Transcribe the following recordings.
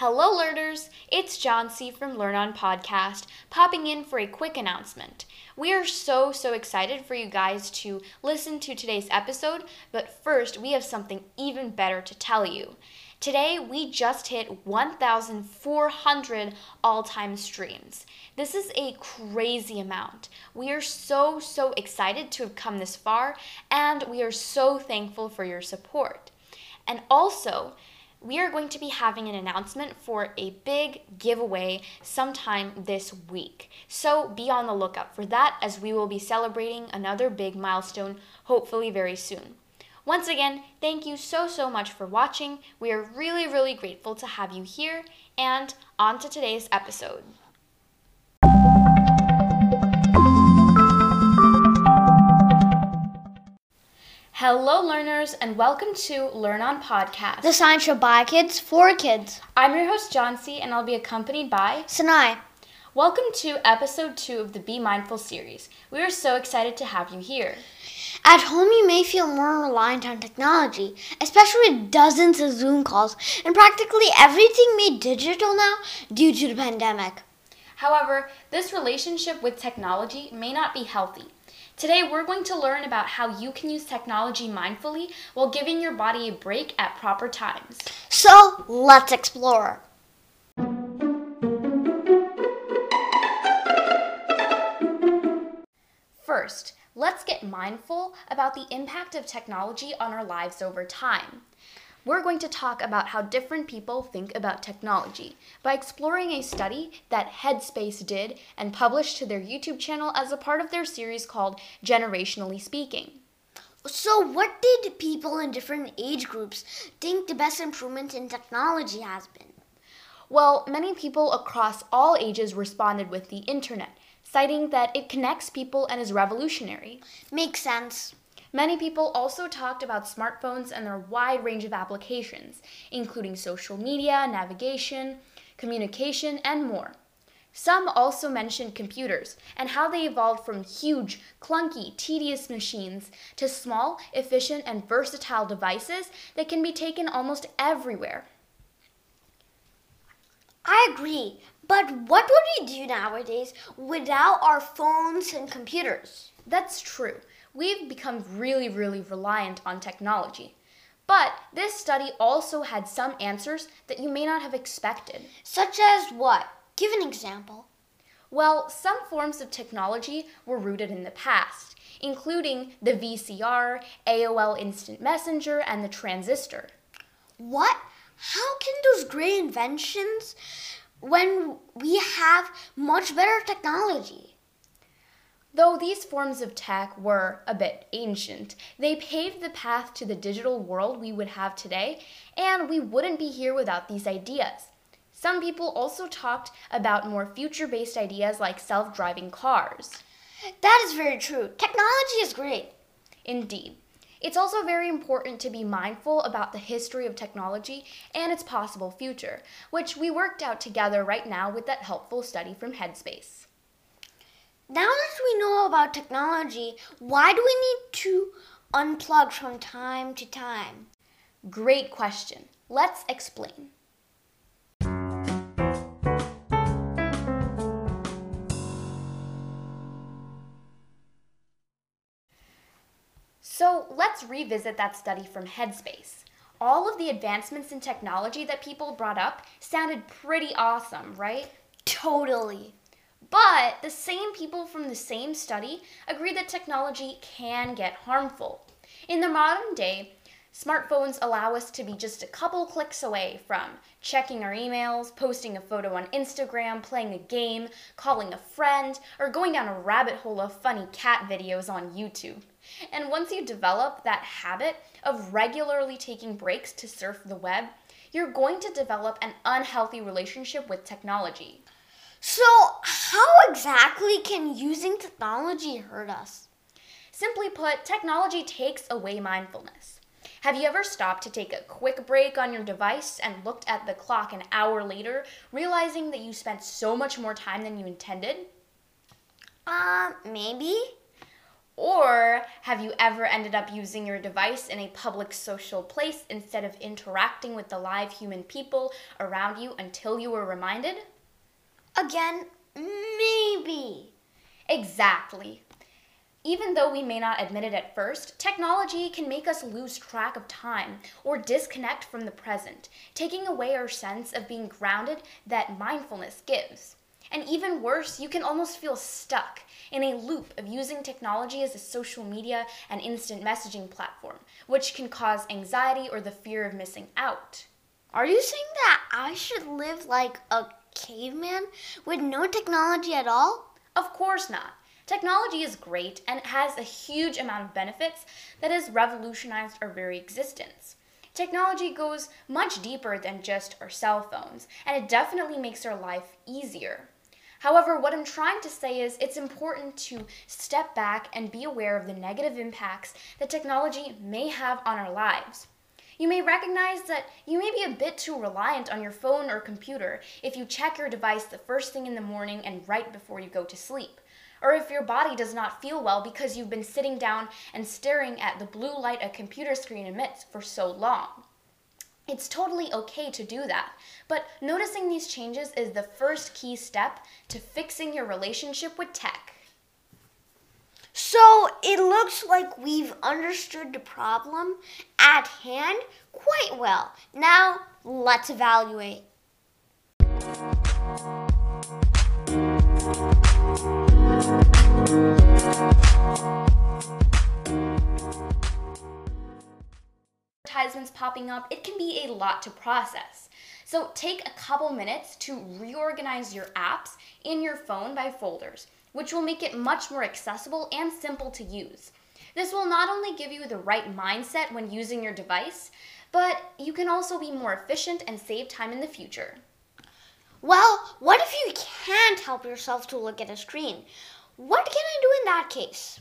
Hello, learners! It's John C. from Learn On Podcast, popping in for a quick announcement. We are so, so excited for you guys to listen to today's episode, but first, we have something even better to tell you. Today, we just hit 1,400 all time streams. This is a crazy amount. We are so, so excited to have come this far, and we are so thankful for your support. And also, we are going to be having an announcement for a big giveaway sometime this week. So be on the lookout for that as we will be celebrating another big milestone hopefully very soon. Once again, thank you so, so much for watching. We are really, really grateful to have you here, and on to today's episode. Hello, learners, and welcome to Learn On Podcast. The Science Show by kids for kids. I'm your host, John C., and I'll be accompanied by Sinai. Welcome to episode two of the Be Mindful series. We are so excited to have you here. At home, you may feel more reliant on technology, especially with dozens of Zoom calls and practically everything made digital now due to the pandemic. However, this relationship with technology may not be healthy. Today, we're going to learn about how you can use technology mindfully while giving your body a break at proper times. So, let's explore. First, let's get mindful about the impact of technology on our lives over time. We're going to talk about how different people think about technology by exploring a study that Headspace did and published to their YouTube channel as a part of their series called Generationally Speaking. So, what did people in different age groups think the best improvement in technology has been? Well, many people across all ages responded with the internet, citing that it connects people and is revolutionary. Makes sense. Many people also talked about smartphones and their wide range of applications, including social media, navigation, communication, and more. Some also mentioned computers and how they evolved from huge, clunky, tedious machines to small, efficient, and versatile devices that can be taken almost everywhere. I agree, but what would we do nowadays without our phones and computers? That's true. We've become really, really reliant on technology. But this study also had some answers that you may not have expected. Such as what? Give an example. Well, some forms of technology were rooted in the past, including the VCR, AOL Instant Messenger, and the transistor. What? How can those great inventions when we have much better technology? Though these forms of tech were a bit ancient, they paved the path to the digital world we would have today, and we wouldn't be here without these ideas. Some people also talked about more future based ideas like self driving cars. That is very true. Technology is great. Indeed. It's also very important to be mindful about the history of technology and its possible future, which we worked out together right now with that helpful study from Headspace. Now that we know about technology, why do we need to unplug from time to time? Great question. Let's explain. So let's revisit that study from Headspace. All of the advancements in technology that people brought up sounded pretty awesome, right? Totally. But the same people from the same study agree that technology can get harmful. In the modern day, smartphones allow us to be just a couple clicks away from checking our emails, posting a photo on Instagram, playing a game, calling a friend, or going down a rabbit hole of funny cat videos on YouTube. And once you develop that habit of regularly taking breaks to surf the web, you're going to develop an unhealthy relationship with technology. So, how exactly can using technology hurt us? Simply put, technology takes away mindfulness. Have you ever stopped to take a quick break on your device and looked at the clock an hour later, realizing that you spent so much more time than you intended? Uh, maybe. Or have you ever ended up using your device in a public social place instead of interacting with the live human people around you until you were reminded? Again, maybe. Exactly. Even though we may not admit it at first, technology can make us lose track of time or disconnect from the present, taking away our sense of being grounded that mindfulness gives. And even worse, you can almost feel stuck in a loop of using technology as a social media and instant messaging platform, which can cause anxiety or the fear of missing out. Are you saying that I should live like a caveman with no technology at all? Of course not. Technology is great and it has a huge amount of benefits that has revolutionized our very existence. Technology goes much deeper than just our cell phones, and it definitely makes our life easier. However, what I'm trying to say is it's important to step back and be aware of the negative impacts that technology may have on our lives. You may recognize that you may be a bit too reliant on your phone or computer if you check your device the first thing in the morning and right before you go to sleep or if your body does not feel well because you've been sitting down and staring at the blue light a computer screen emits for so long. It's totally okay to do that, but noticing these changes is the first key step to fixing your relationship with tech. So it looks like we've understood the problem at hand quite well. Now let's evaluate. advertisements popping up, it can be a lot to process. So take a couple minutes to reorganize your apps in your phone by folders, which will make it much more accessible and simple to use. This will not only give you the right mindset when using your device, but you can also be more efficient and save time in the future. Well, what if you can't help yourself to look at a screen? What can I do in that case?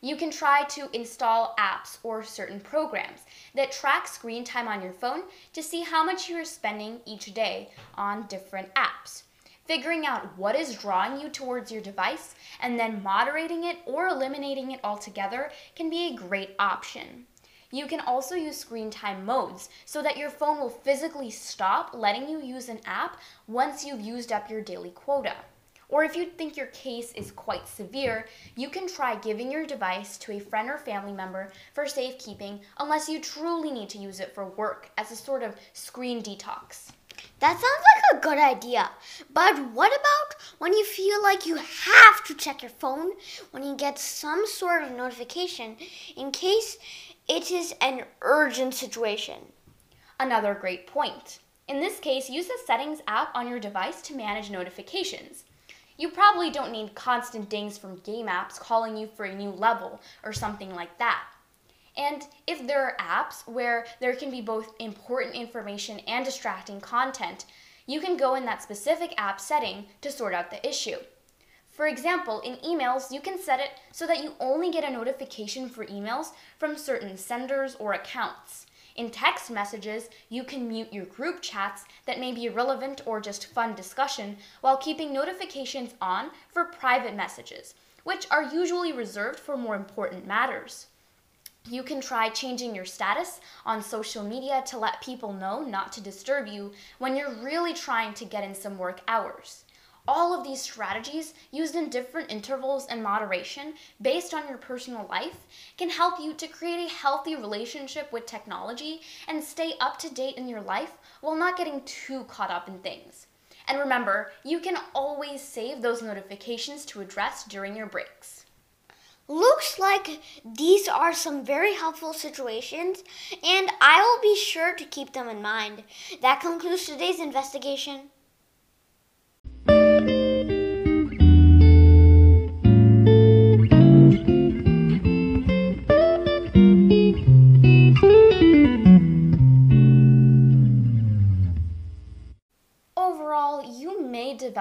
You can try to install apps or certain programs that track screen time on your phone to see how much you are spending each day on different apps. Figuring out what is drawing you towards your device and then moderating it or eliminating it altogether can be a great option. You can also use screen time modes so that your phone will physically stop letting you use an app once you've used up your daily quota. Or if you think your case is quite severe, you can try giving your device to a friend or family member for safekeeping unless you truly need to use it for work as a sort of screen detox. That sounds like a good idea. But what about when you feel like you have to check your phone when you get some sort of notification in case it is an urgent situation. Another great point. In this case, use the Settings app on your device to manage notifications. You probably don't need constant dings from game apps calling you for a new level or something like that. And if there are apps where there can be both important information and distracting content, you can go in that specific app setting to sort out the issue. For example, in emails, you can set it so that you only get a notification for emails from certain senders or accounts. In text messages, you can mute your group chats that may be irrelevant or just fun discussion while keeping notifications on for private messages, which are usually reserved for more important matters. You can try changing your status on social media to let people know not to disturb you when you're really trying to get in some work hours. All of these strategies, used in different intervals and moderation based on your personal life, can help you to create a healthy relationship with technology and stay up to date in your life while not getting too caught up in things. And remember, you can always save those notifications to address during your breaks. Looks like these are some very helpful situations, and I will be sure to keep them in mind. That concludes today's investigation.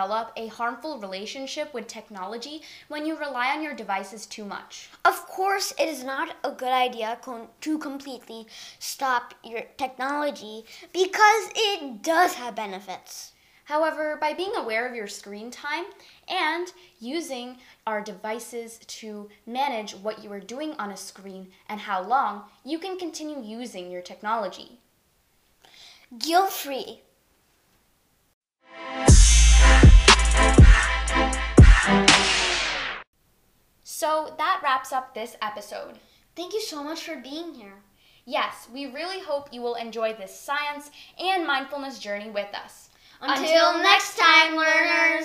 Develop a harmful relationship with technology when you rely on your devices too much. Of course, it is not a good idea to completely stop your technology because it does have benefits. However, by being aware of your screen time and using our devices to manage what you are doing on a screen and how long, you can continue using your technology. Guilt free. So that wraps up this episode. Thank you so much for being here. Yes, we really hope you will enjoy this science and mindfulness journey with us. Until next time, learn.